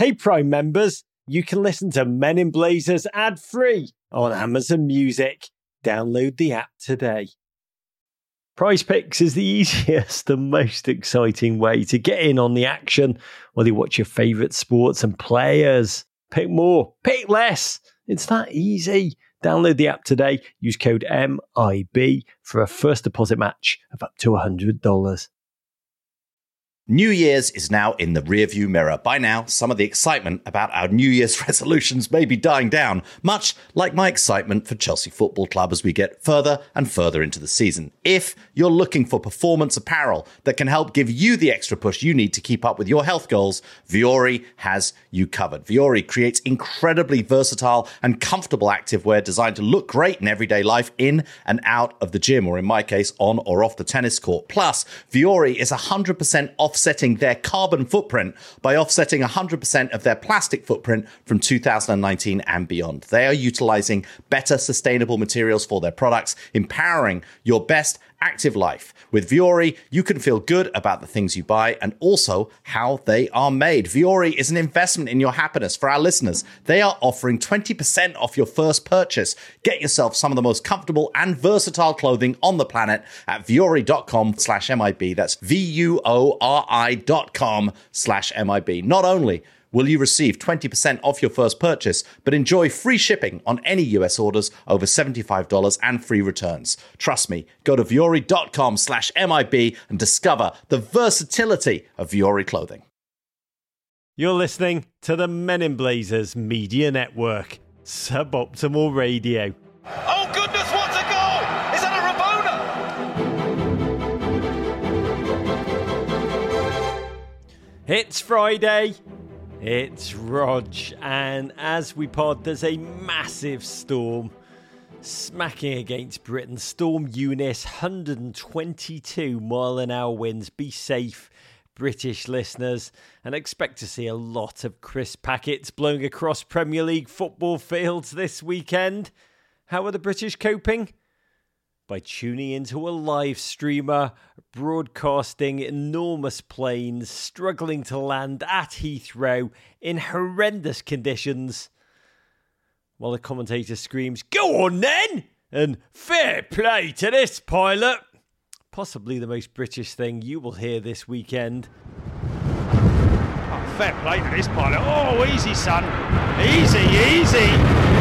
Hey, Prime members, you can listen to Men in Blazers ad free on Amazon Music. Download the app today. Prize Picks is the easiest and most exciting way to get in on the action, whether you watch your favourite sports and players. Pick more, pick less. It's that easy. Download the app today. Use code MIB for a first deposit match of up to $100. New Year's is now in the rearview mirror. By now, some of the excitement about our New Year's resolutions may be dying down, much like my excitement for Chelsea Football Club as we get further and further into the season. If you're looking for performance apparel that can help give you the extra push you need to keep up with your health goals, Vuori has you covered. Vuori creates incredibly versatile and comfortable activewear designed to look great in everyday life in and out of the gym, or in my case, on or off the tennis court. Plus, Vuori is 100% off offsetting their carbon footprint by offsetting 100% of their plastic footprint from 2019 and beyond. They are utilizing better sustainable materials for their products, empowering your best active life. With Vuori, you can feel good about the things you buy and also how they are made. Vuori is an investment in your happiness. For our listeners, they are offering 20% off your first purchase. Get yourself some of the most comfortable and versatile clothing on the planet at vuori.com slash MIB. That's V-U-O-R-I dot com slash MIB. Not only will you receive 20% off your first purchase, but enjoy free shipping on any US orders over $75 and free returns. Trust me, go to vuori.com slash MIB and discover the versatility of Vuori clothing. You're listening to the Men in Blazers Media Network, Suboptimal Radio. Oh, goodness, what a goal! Is that a Rabona? It's Friday. It's Rog, and as we pod, there's a massive storm smacking against Britain. Storm Eunice, 122 mile an hour winds. Be safe, British listeners, and expect to see a lot of crisp packets blowing across Premier League football fields this weekend. How are the British coping? By tuning into a live streamer broadcasting enormous planes struggling to land at Heathrow in horrendous conditions. While the commentator screams, Go on then! And fair play to this pilot! Possibly the most British thing you will hear this weekend. Oh, fair play to this pilot. Oh, easy, son. Easy, easy.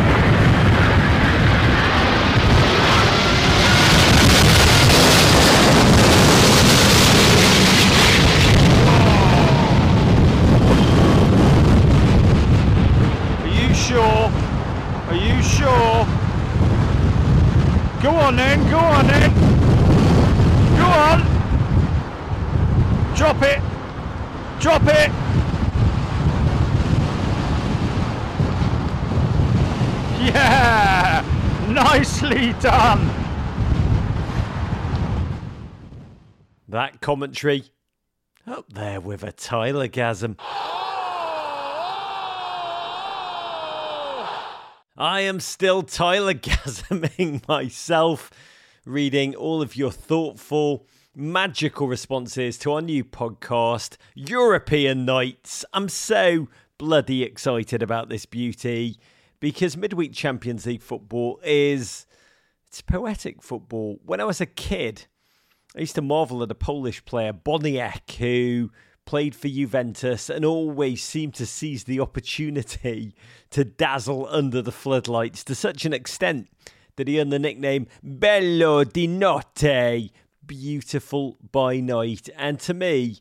sure. Go on then, go on then. Go on. Drop it. Drop it. Yeah, nicely done. That commentary up there with a Tyler Gasm. I am still Tyler Gasming myself, reading all of your thoughtful, magical responses to our new podcast, European Nights. I'm so bloody excited about this beauty because midweek Champions League football is it's poetic football. When I was a kid, I used to marvel at a Polish player, Boniek, who played for Juventus and always seemed to seize the opportunity to dazzle under the floodlights to such an extent that he earned the nickname Bello di Notte, beautiful by night. And to me,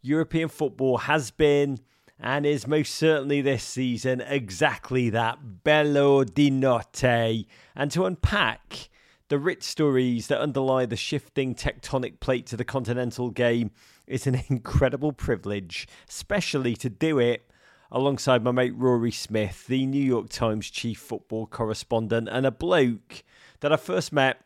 European football has been and is most certainly this season exactly that Bello di Notte. And to unpack the rich stories that underlie the shifting tectonic plate of the continental game it's an incredible privilege, especially to do it alongside my mate Rory Smith, the New York Times chief football correspondent, and a bloke that I first met.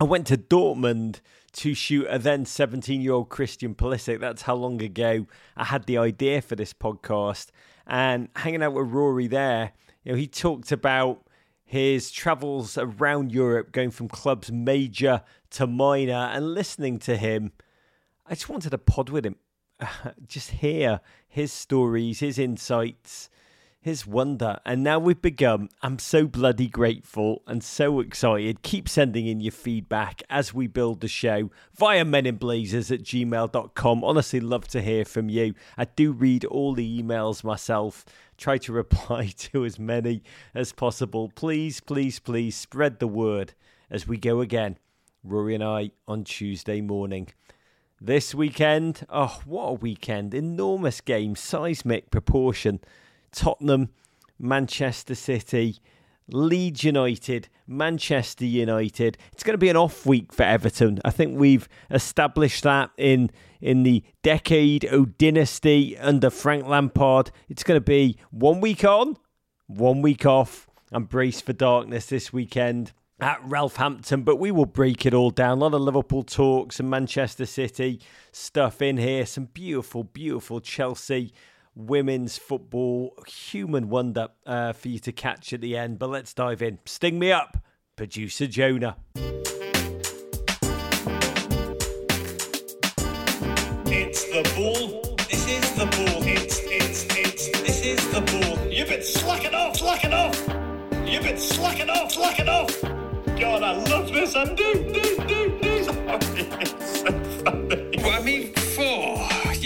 I went to Dortmund to shoot a then 17 year old Christian Pulisic. That's how long ago I had the idea for this podcast. And hanging out with Rory there, you know, he talked about his travels around Europe, going from clubs major to minor, and listening to him I just wanted to pod with him just hear his stories, his insights, his wonder. And now we've begun. I'm so bloody grateful and so excited. Keep sending in your feedback as we build the show via meninblazers at gmail.com. Honestly, love to hear from you. I do read all the emails myself, try to reply to as many as possible. Please, please, please spread the word as we go again. Rory and I on Tuesday morning. This weekend, oh, what a weekend! Enormous game, seismic proportion. Tottenham, Manchester City, Leeds United, Manchester United. It's going to be an off week for Everton. I think we've established that in in the decade O dynasty under Frank Lampard. It's going to be one week on, one week off, and brace for darkness this weekend at Ralph Hampton, but we will break it all down. A lot of Liverpool talks and Manchester City stuff in here, some beautiful, beautiful Chelsea women's football human wonder uh, for you to catch at the end. But let's dive in. Sting me up, producer Jonah. It's the ball. This is the ball. It's, it's, it's, this is the ball. You've been slacking off, slacking off. You've been slacking off, slacking off. God, I love this. I do, do, do, do. It's so funny. Well, I mean,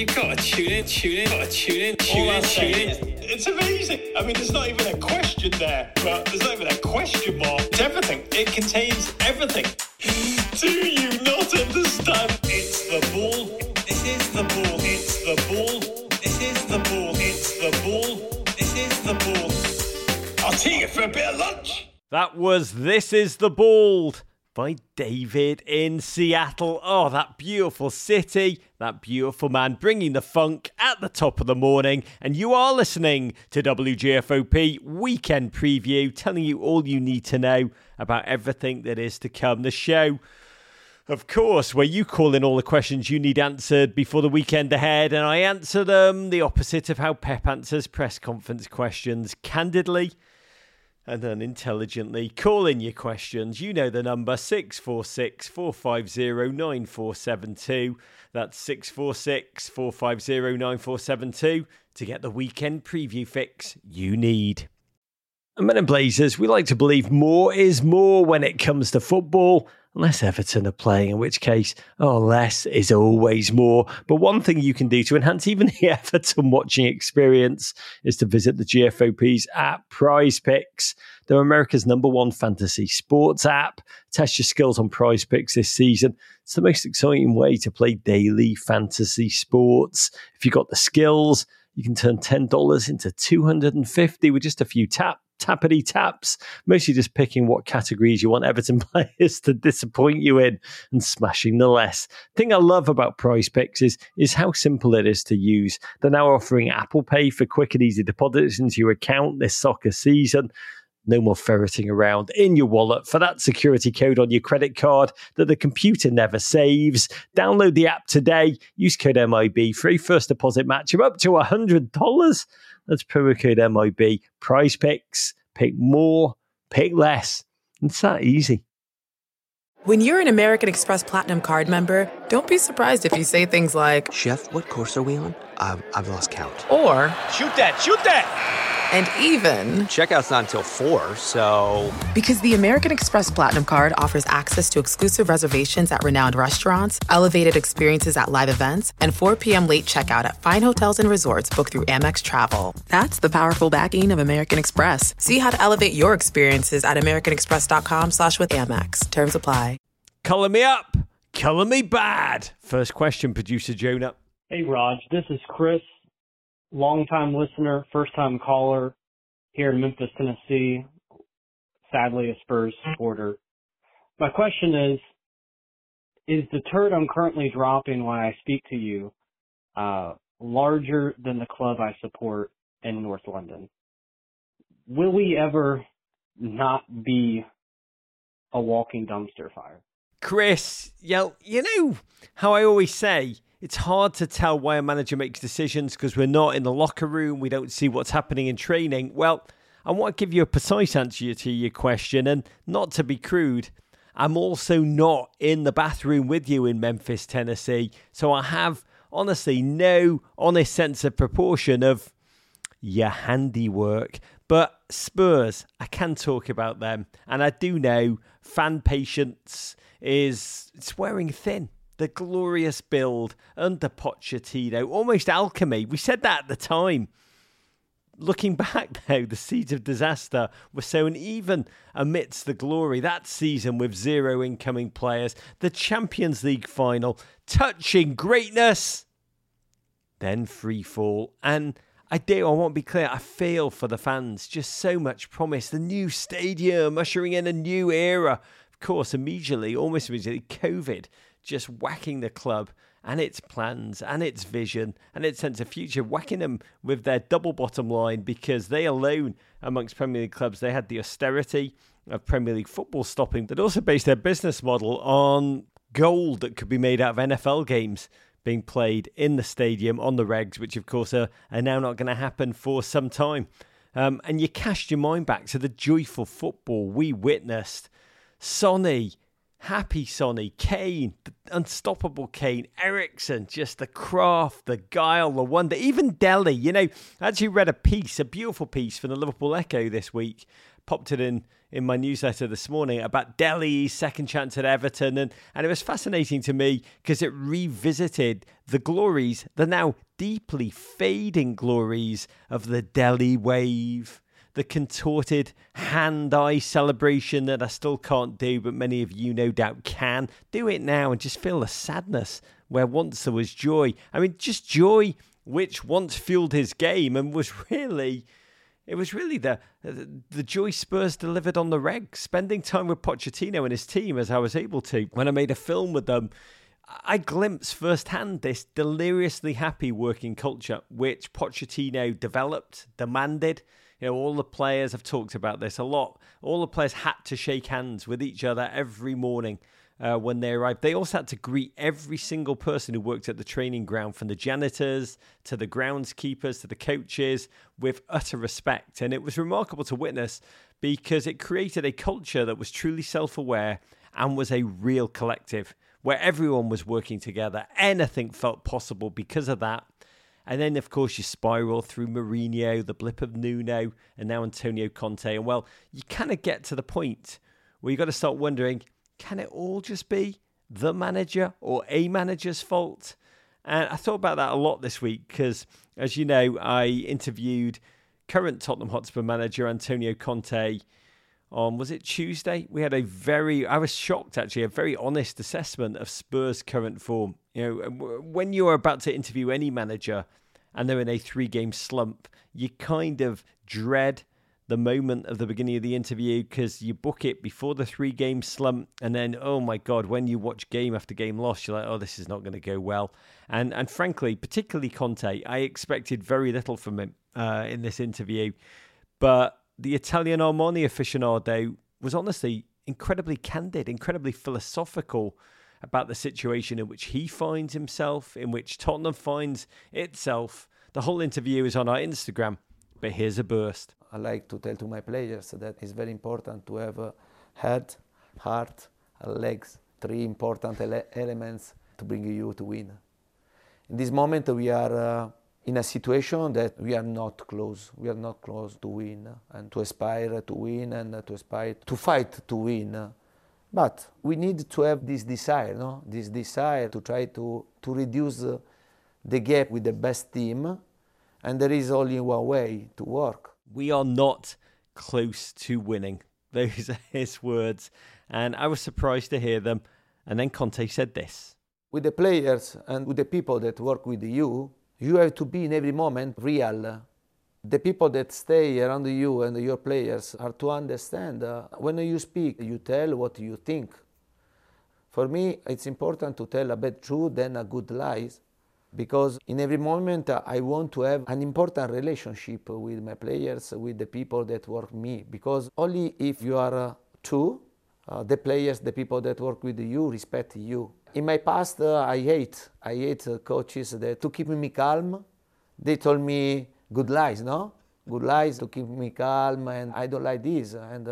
four. You gotta tune in, tune in, gotta tune in, All tune in, tune in. it's amazing. I mean, there's not even a question there, but there's not even a question mark. It's everything. It contains everything. Do you not understand? It's the ball. This is the ball. It's the ball. This is the ball. It's the ball. This is the ball. I'll take it for a bit of lunch. That was This is the Bald by David in Seattle. Oh, that beautiful city, that beautiful man bringing the funk at the top of the morning. And you are listening to WGFOP Weekend Preview, telling you all you need to know about everything that is to come. The show. Of course, where you call in all the questions you need answered before the weekend ahead, and I answer them the opposite of how Pep answers press conference questions candidly and unintelligently. Call in your questions. You know the number 646 450 9472. That's 646 450 9472 to get the weekend preview fix you need. And Men in Blazers, we like to believe more is more when it comes to football, unless Everton are playing, in which case, oh, less is always more. But one thing you can do to enhance even the Everton watching experience is to visit the GFOP's app Prize Picks. They're America's number one fantasy sports app. Test your skills on Prize Picks this season. It's the most exciting way to play daily fantasy sports. If you've got the skills, you can turn $10 into 250 with just a few tap tappity taps, mostly just picking what categories you want Everton players to disappoint you in and smashing the less. thing I love about Prize Picks is, is how simple it is to use. They're now offering Apple Pay for quick and easy deposits into your account this soccer season. No more ferreting around in your wallet for that security code on your credit card that the computer never saves. Download the app today. Use code MIB. Free first deposit match of up to $100. That's promo code MIB. Prize picks. Pick more. Pick less. It's that easy. When you're an American Express Platinum card member, don't be surprised if you say things like, Chef, what course are we on? I've, I've lost count. or, Shoot that, shoot that! And even Checkout's not until 4, so. because the American Express Platinum Card offers access to exclusive reservations at renowned restaurants, elevated experiences at live events, and 4 p.m. late checkout at fine hotels and resorts booked through Amex Travel. That's the powerful backing of American Express. See how to elevate your experiences at americanexpress.com slash with Amex. Terms apply. Color me up. Color me bad. First question, producer Jonah. Hey, Raj. This is Chris, longtime listener, first time caller here in Memphis, Tennessee. Sadly, a Spurs supporter. My question is, is the turd I'm currently dropping when I speak to you, uh, larger than the club I support in North London? Will we ever not be a walking dumpster fire? Chris, you know how I always say it's hard to tell why a manager makes decisions because we're not in the locker room, we don't see what's happening in training. Well, I want to give you a precise answer to your question, and not to be crude, I'm also not in the bathroom with you in Memphis, Tennessee, so I have honestly no honest sense of proportion of your handiwork. But Spurs, I can talk about them, and I do know fan patience is it's wearing thin. The glorious build under Pochettino, almost alchemy. We said that at the time. Looking back, though, the seeds of disaster were sown even amidst the glory. That season, with zero incoming players, the Champions League final, touching greatness, then free fall. And I do, I want to be clear, I feel for the fans. Just so much promise. The new stadium ushering in a new era. Of course, immediately, almost immediately, COVID just whacking the club and its plans and its vision and its sense of future, whacking them with their double bottom line because they alone, amongst Premier League clubs, they had the austerity of Premier League football stopping, but also based their business model on gold that could be made out of NFL games being played in the stadium on the regs, which of course are, are now not going to happen for some time. Um, and you cast your mind back to the joyful football we witnessed Sonny, happy Sonny, Kane, unstoppable Kane, Eriksen, just the craft, the guile, the wonder, even Dele. You know, I actually read a piece, a beautiful piece from the Liverpool Echo this week, popped it in in my newsletter this morning about Dele's second chance at Everton. And, and it was fascinating to me because it revisited the glories, the now deeply fading glories of the Dele wave the contorted hand eye celebration that I still can't do, but many of you no doubt can. Do it now and just feel the sadness where once there was joy. I mean, just joy which once fueled his game and was really. It was really the the joy Spurs delivered on the reg, spending time with Pochettino and his team as I was able to when I made a film with them. I glimpsed firsthand this deliriously happy working culture which Pochettino developed, demanded, you know, all the players have talked about this a lot. All the players had to shake hands with each other every morning uh, when they arrived. They also had to greet every single person who worked at the training ground, from the janitors to the groundskeepers to the coaches, with utter respect. And it was remarkable to witness because it created a culture that was truly self aware and was a real collective where everyone was working together. Anything felt possible because of that. And then, of course, you spiral through Mourinho, the blip of Nuno, and now Antonio Conte. And well, you kind of get to the point where you've got to start wondering can it all just be the manager or a manager's fault? And I thought about that a lot this week because, as you know, I interviewed current Tottenham Hotspur manager Antonio Conte on was it Tuesday? We had a very I was shocked actually, a very honest assessment of Spurs' current form. You know, when you're about to interview any manager and they're in a three-game slump, you kind of dread the moment of the beginning of the interview because you book it before the three game slump and then oh my god when you watch game after game loss you're like oh this is not going to go well. And and frankly particularly Conte I expected very little from him uh, in this interview. But the Italian Armani aficionado was honestly incredibly candid incredibly philosophical about the situation in which he finds himself in which Tottenham finds itself the whole interview is on our Instagram but here's a burst I like to tell to my players that it's very important to have a head, heart, legs, three important ele- elements to bring you to win. In this moment, we are uh, in a situation that we are not close. We are not close to win and to aspire to win and to aspire to fight to win. But we need to have this desire, no? This desire to try to, to reduce uh, the gap with the best team. And there is only one way to work we are not close to winning. Those are his words. And I was surprised to hear them. And then Conte said this With the players and with the people that work with you, you have to be in every moment real. The people that stay around you and your players are to understand uh, when you speak, you tell what you think. For me, it's important to tell a bad truth than a good lie because in every moment uh, I want to have an important relationship with my players, with the people that work with me. Because only if you are uh, true, uh, the players, the people that work with you, respect you. In my past, uh, I hate, I hate uh, coaches that to keep me calm, they told me good lies, no? Good lies to keep me calm, and I don't like this. And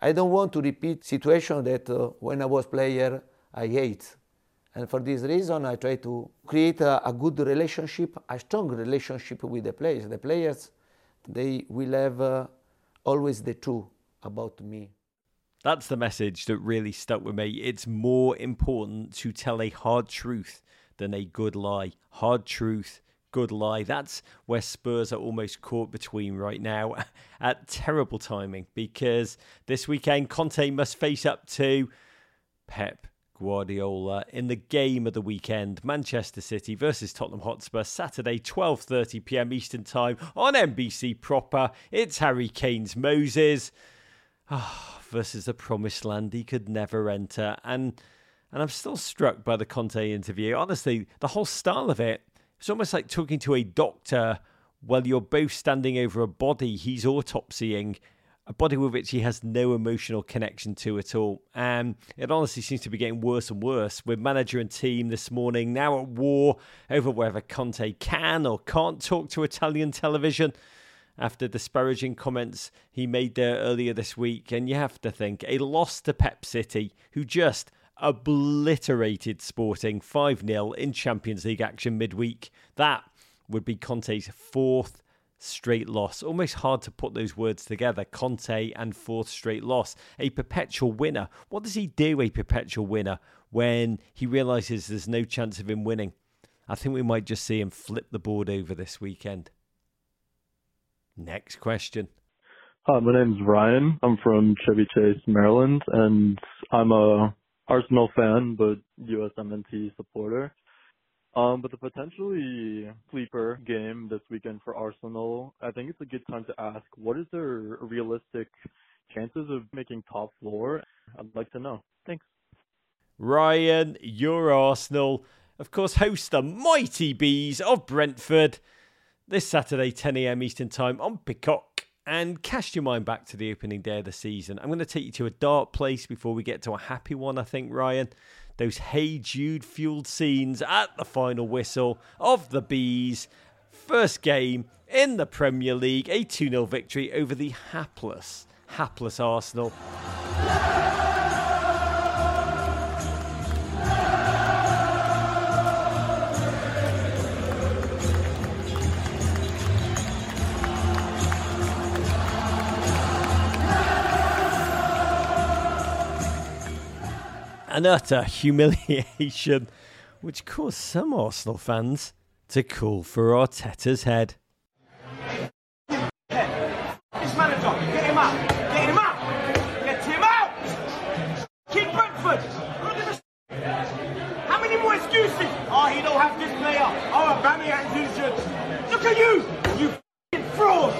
I don't want to repeat situation that when I was player, I hate. And for this reason, I try to create a, a good relationship, a strong relationship with the players. The players, they will have uh, always the truth about me. That's the message that really stuck with me. It's more important to tell a hard truth than a good lie. Hard truth, good lie. That's where Spurs are almost caught between right now at terrible timing because this weekend Conte must face up to Pep Guardiola in the game of the weekend Manchester City versus Tottenham Hotspur Saturday 12:30 p.m. Eastern Time on NBC proper it's Harry Kane's Moses oh, versus the promised land he could never enter and and I'm still struck by the Conte interview honestly the whole style of it it's almost like talking to a doctor while you're both standing over a body he's autopsying a body with which he has no emotional connection to at all. And it honestly seems to be getting worse and worse with manager and team this morning now at war over whether Conte can or can't talk to Italian television after disparaging comments he made there earlier this week. And you have to think a loss to Pep City, who just obliterated Sporting 5 0 in Champions League action midweek. That would be Conte's fourth straight loss. Almost hard to put those words together. Conte and fourth straight loss. A perpetual winner. What does he do, a perpetual winner, when he realises there's no chance of him winning? I think we might just see him flip the board over this weekend. Next question. Hi, my name's Ryan. I'm from Chevy Chase, Maryland, and I'm a Arsenal fan, but USMNT supporter. Um, but the potentially sleeper game this weekend for Arsenal, I think it's a good time to ask what is their realistic chances of making top four? I'd like to know. Thanks. Ryan, your Arsenal, of course, host the mighty bees of Brentford this Saturday, 10 a.m. Eastern Time on Peacock. And cast your mind back to the opening day of the season. I'm going to take you to a dark place before we get to a happy one, I think, Ryan those Hey Jude fueled scenes at the final whistle of the Bees. First game in the Premier League, a 2 0 victory over the hapless, hapless Arsenal. An utter humiliation, which caused some Arsenal fans to call for Arteta's head. This get him out! Get him out! Get him out! Keep Brentford! How many more excuses? Oh, he don't have this player. Oh. Look at you! You fraud!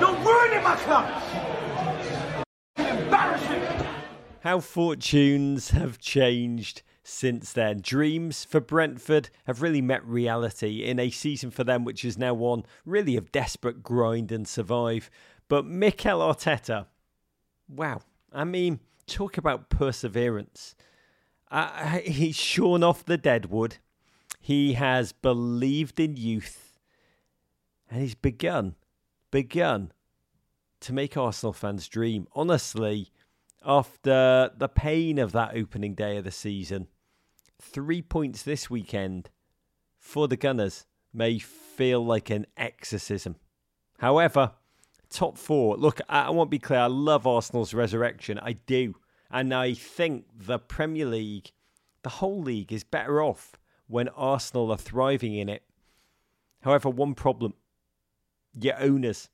You're ruining my club! How fortunes have changed since then. Dreams for Brentford have really met reality in a season for them which is now one really of desperate grind and survive. But Mikel Arteta, wow, I mean, talk about perseverance. Uh, he's shorn off the deadwood. He has believed in youth, and he's begun, begun to make Arsenal fans dream. Honestly, after the pain of that opening day of the season. Three points this weekend for the Gunners may feel like an exorcism. However, top four. Look, I, want to be clear. I love Arsenal's resurrection. I do. And I think the Premier League, the whole league, is better off when Arsenal are thriving in it. However, one problem your owners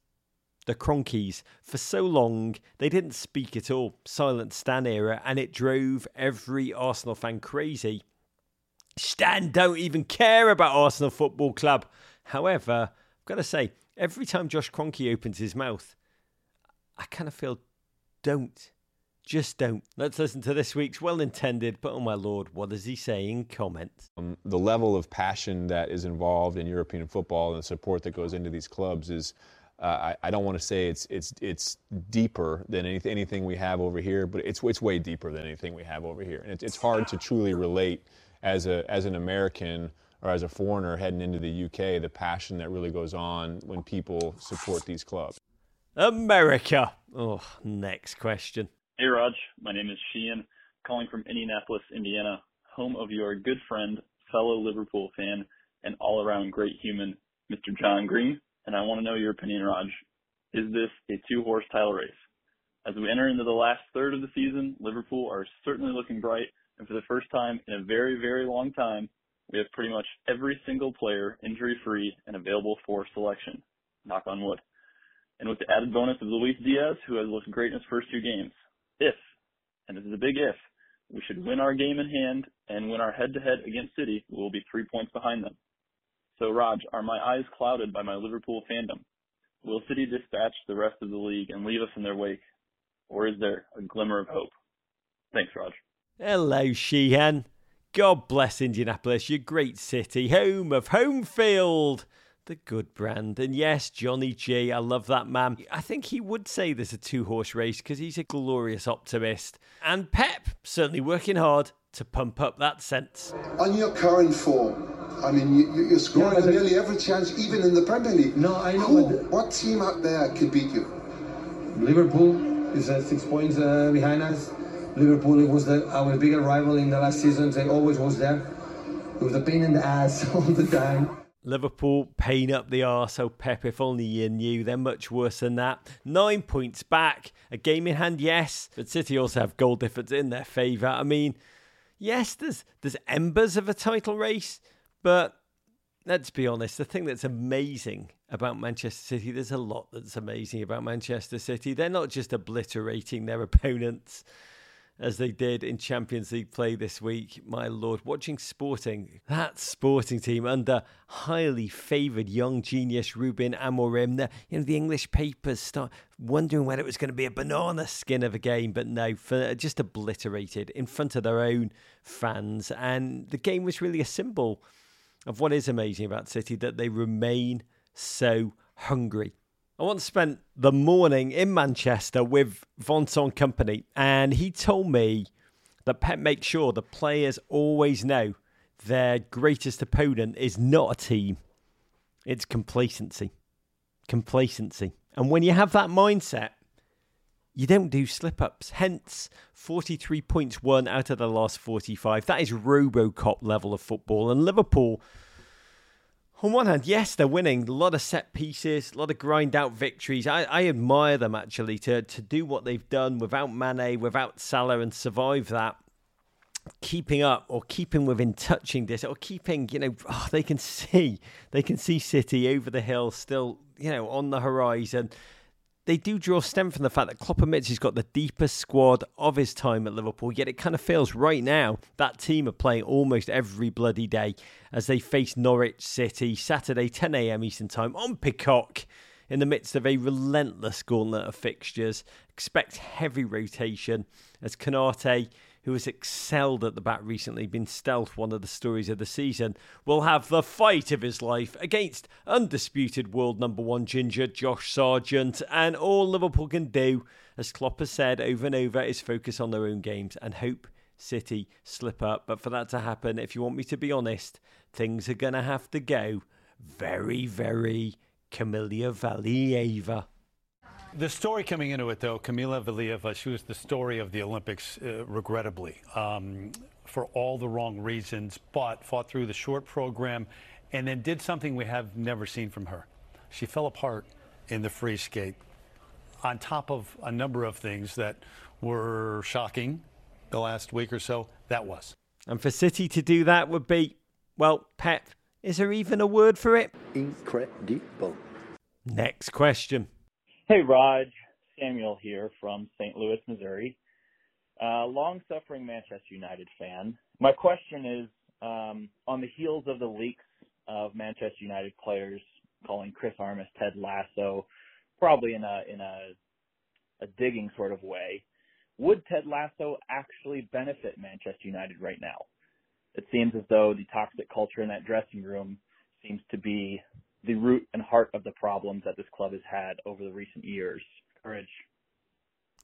the Kroenkes, for so long they didn't speak at all, silent Stan era, and it drove every Arsenal fan crazy. Stan don't even care about Arsenal Football Club. However, I've got to say, every time Josh Kroenke opens his mouth, I kind of feel, don't. Just don't. Let's listen to this week's well intended, but oh my lord, what is he saying? Comment. Um, the level of passion that is involved in European football and the support that goes into these clubs is Uh, I, I, don't want to say it's it's it's deeper than anything, anything we have over here, but it's it's way deeper than anything we have over here, and it's, it's hard to truly relate as a as an American or as a foreigner heading into the UK the passion that really goes on when people support these clubs. America. Oh, next question. Hey Raj, my name is Sheehan, calling from Indianapolis, Indiana. home of your good friend, fellow Liverpool fan, and all around great human, Mr. John Green. And I want to know your opinion, Raj. Is this a two horse title race? As we enter into the last third of the season, Liverpool are certainly looking bright, and for the first time in a very, very long time, we have pretty much every single player injury free and available for selection. Knock on wood. And with the added bonus of Luis Diaz, who has looked great in his first two games. If, and this is a big if, we should win our game in hand and win our head to head against City, we will be three points behind them. So, Raj, are my eyes clouded by my Liverpool fandom? Will City dispatch the rest of the league and leave us in their wake? Or is there a glimmer of hope? Thanks, Raj. Hello, Sheehan. God bless Indianapolis, your great city, home of home field. The good brand. And yes, Johnny G, I love that man. I think he would say there's a two horse race because he's a glorious optimist. And Pep, certainly working hard to pump up that sense. On your current form, I mean, you, are scoring yeah, nearly every chance, even in the Premier League. No, I know. Who, what team out there can beat you? Liverpool is uh, six points uh, behind us. Liverpool was the, our bigger rival in the last season. They always was there. It was a pain in the ass all the time. Liverpool pain up the arse. Oh, Pep, if only you knew. They're much worse than that. Nine points back. A game in hand, yes. But City also have goal difference in their favour. I mean, yes, there's there's embers of a title race, but let's be honest, the thing that's amazing about Manchester City, there's a lot that's amazing about Manchester City. They're not just obliterating their opponents as they did in Champions League play this week. My lord, watching Sporting, that Sporting team under highly favoured young genius Ruben Amorim, the, you know, the English papers start wondering whether it was going to be a banana skin of a game, but no, for, just obliterated in front of their own fans. And the game was really a symbol of what is amazing about City that they remain so hungry I once spent the morning in Manchester with Vincent Kompany, and he told me that Pep makes sure the players always know their greatest opponent is not a team, it's complacency. Complacency. And when you have that mindset, you don't do slip ups. Hence, 43 points won out of the last 45. That is Robocop level of football. And Liverpool on one hand, yes, they're winning a lot of set pieces, a lot of grind out victories. I, I admire them actually to to do what they've done without Mane, without Salah, and survive that. Keeping up or keeping within touching this or keeping, you know, oh, they can see, they can see City over the hill still, you know, on the horizon they do draw stem from the fact that Klopp admits he's got the deepest squad of his time at Liverpool, yet it kind of feels right now that team are playing almost every bloody day as they face Norwich City Saturday 10am Eastern Time on Peacock in the midst of a relentless gauntlet of fixtures. Expect heavy rotation as Konate who has excelled at the back recently, been stealth one of the stories of the season, will have the fight of his life against undisputed world number one ginger Josh Sargent. And all Liverpool can do, as Klopp has said over and over, is focus on their own games and hope City slip up. But for that to happen, if you want me to be honest, things are going to have to go very, very Kamila Valieva. The story coming into it, though, Kamila Valieva, she was the story of the Olympics, uh, regrettably, um, for all the wrong reasons, but fought through the short program and then did something we have never seen from her. She fell apart in the free skate on top of a number of things that were shocking the last week or so. That was. And for City to do that would be, well, Pep, is there even a word for it? Incredible. Next question. Hey, Raj. Samuel here from St. Louis, Missouri. Uh, long suffering Manchester United fan. My question is um, on the heels of the leaks of Manchester United players calling Chris Armas Ted Lasso, probably in a in a, a digging sort of way. Would Ted Lasso actually benefit Manchester United right now? It seems as though the toxic culture in that dressing room seems to be the root and heart of the problems that this club has had over the recent years. Courage.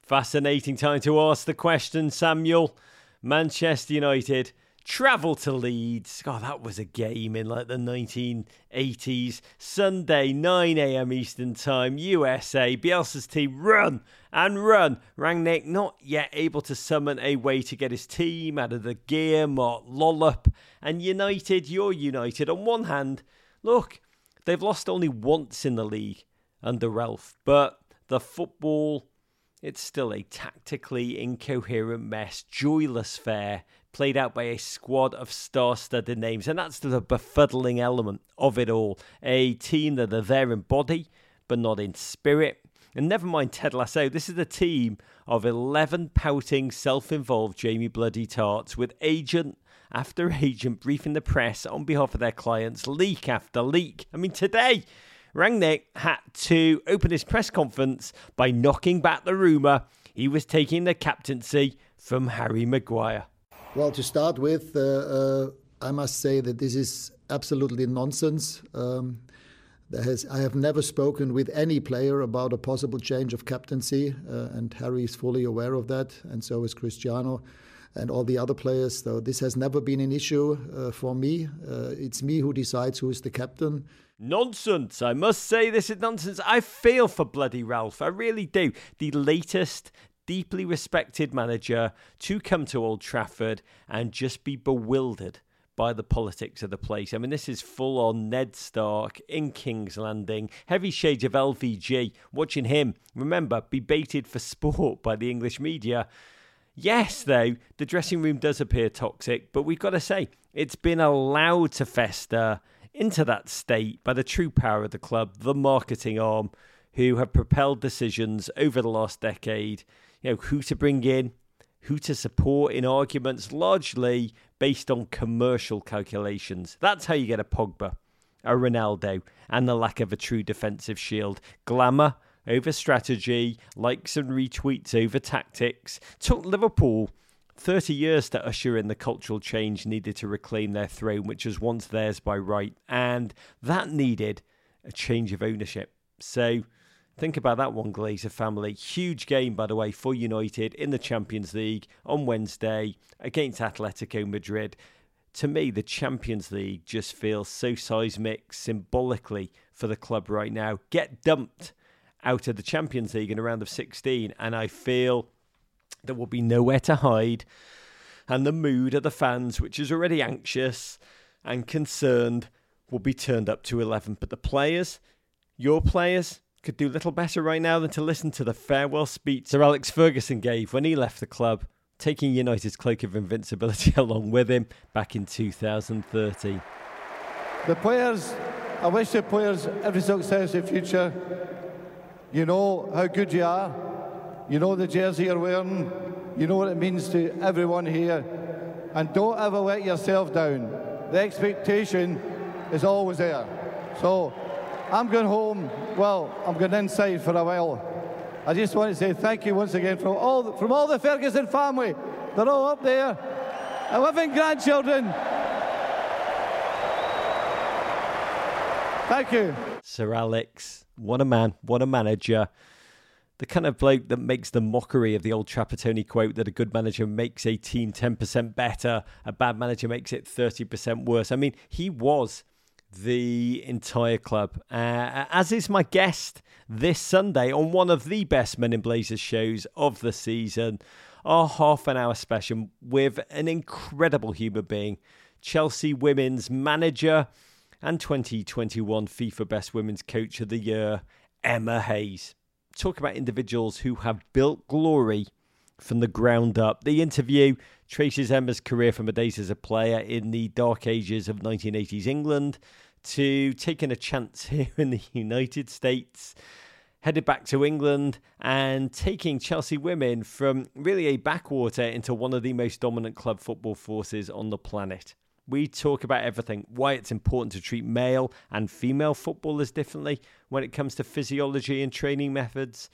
Fascinating time to ask the question, Samuel. Manchester United travel to Leeds. God, that was a game in like the 1980s. Sunday, 9 a.m. Eastern Time, USA. Bielsa's team run and run. Rangnick not yet able to summon a way to get his team out of the gear. Mark Lollop and United. You're United. On one hand, look, they've lost only once in the league under Ralph, but the football. It's still a tactically incoherent mess, joyless fare played out by a squad of star studded names. And that's the befuddling element of it all. A team that are there in body, but not in spirit. And never mind Ted Lasso, this is a team of 11 pouting, self involved Jamie Bloody Tartts with agent after agent briefing the press on behalf of their clients, leak after leak. I mean, today, Rangnick had to open his press conference by knocking back the rumour he was taking the captaincy from Harry Maguire. Well, to start with, uh, uh, I must say that this is absolutely nonsense. Um, has, I have never spoken with any player about a possible change of captaincy, uh, and Harry is fully aware of that, and so is Cristiano and all the other players. So this has never been an issue uh, for me. Uh, it's me who decides who is the captain. Nonsense. I must say this is nonsense. I feel for bloody Ralph. I really do. The latest deeply respected manager to come to Old Trafford and just be bewildered by the politics of the place. I mean, this is full on Ned Stark in King's Landing, heavy shades of LVG. Watching him, remember, be baited for sport by the English media. Yes, though, the dressing room does appear toxic, but we've got to say, it's been allowed to fester into that state by the true power of the club, the marketing arm, who have propelled decisions over the last decade you know, who to bring in, who to support in arguments, largely based on commercial calculations. That's how you get a Pogba, a Ronaldo, and the lack of a true defensive shield. Glamour over strategy, likes and retweets over tactics. Took Liverpool 30 years to usher in the cultural change needed to reclaim their throne, which was once theirs by right, and that needed a change of ownership. So, Think about that one, Glazer family. Huge game, by the way, for United in the Champions League on Wednesday against Atletico Madrid. To me, the Champions League just feels so seismic symbolically for the club right now. Get dumped out of the Champions League in a round of 16, and I feel there will be nowhere to hide. And the mood of the fans, which is already anxious and concerned, will be turned up to 11. But the players, your players, could do little better right now than to listen to the farewell speech Sir Alex Ferguson gave when he left the club, taking United's cloak of invincibility along with him back in 2030. The players, I wish the players every success in the future. You know how good you are. You know the jersey you're wearing. You know what it means to everyone here. And don't ever let yourself down. The expectation is always there. So I'm going home. Well, I'm going inside for a while. I just want to say thank you once again from all the, from all the Ferguson family. They're all up there. 11 grandchildren. Thank you. Sir Alex, what a man, what a manager. The kind of bloke that makes the mockery of the old Trapattoni quote that a good manager makes a team 10% better, a bad manager makes it 30% worse. I mean, he was the entire club, uh, as is my guest this Sunday on one of the best Men in Blazers shows of the season, our half an hour special with an incredible human being, Chelsea women's manager and 2021 FIFA Best Women's Coach of the Year, Emma Hayes. Talk about individuals who have built glory from the ground up. The interview traces Emma's career from her days as a player in the dark ages of 1980s England to taking a chance here in the United States, headed back to England and taking Chelsea women from really a backwater into one of the most dominant club football forces on the planet. We talk about everything why it's important to treat male and female footballers differently when it comes to physiology and training methods.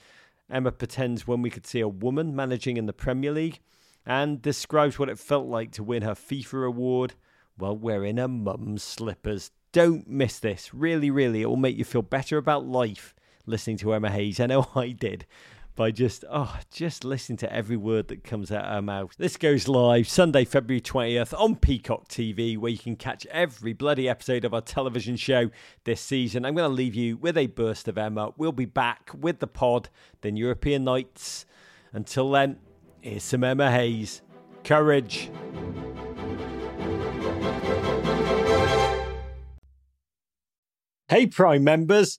Emma pretends when we could see a woman managing in the Premier League and describes what it felt like to win her FIFA award while wearing her mum's slippers. Don't miss this. Really, really, it will make you feel better about life listening to Emma Hayes. I know I did by just oh just listening to every word that comes out of her mouth. This goes live Sunday, February 20th on Peacock TV, where you can catch every bloody episode of our television show this season. I'm going to leave you with a burst of Emma. We'll be back with the pod, then European nights. Until then, here's some Emma Hayes. Courage. Hey, Prime members,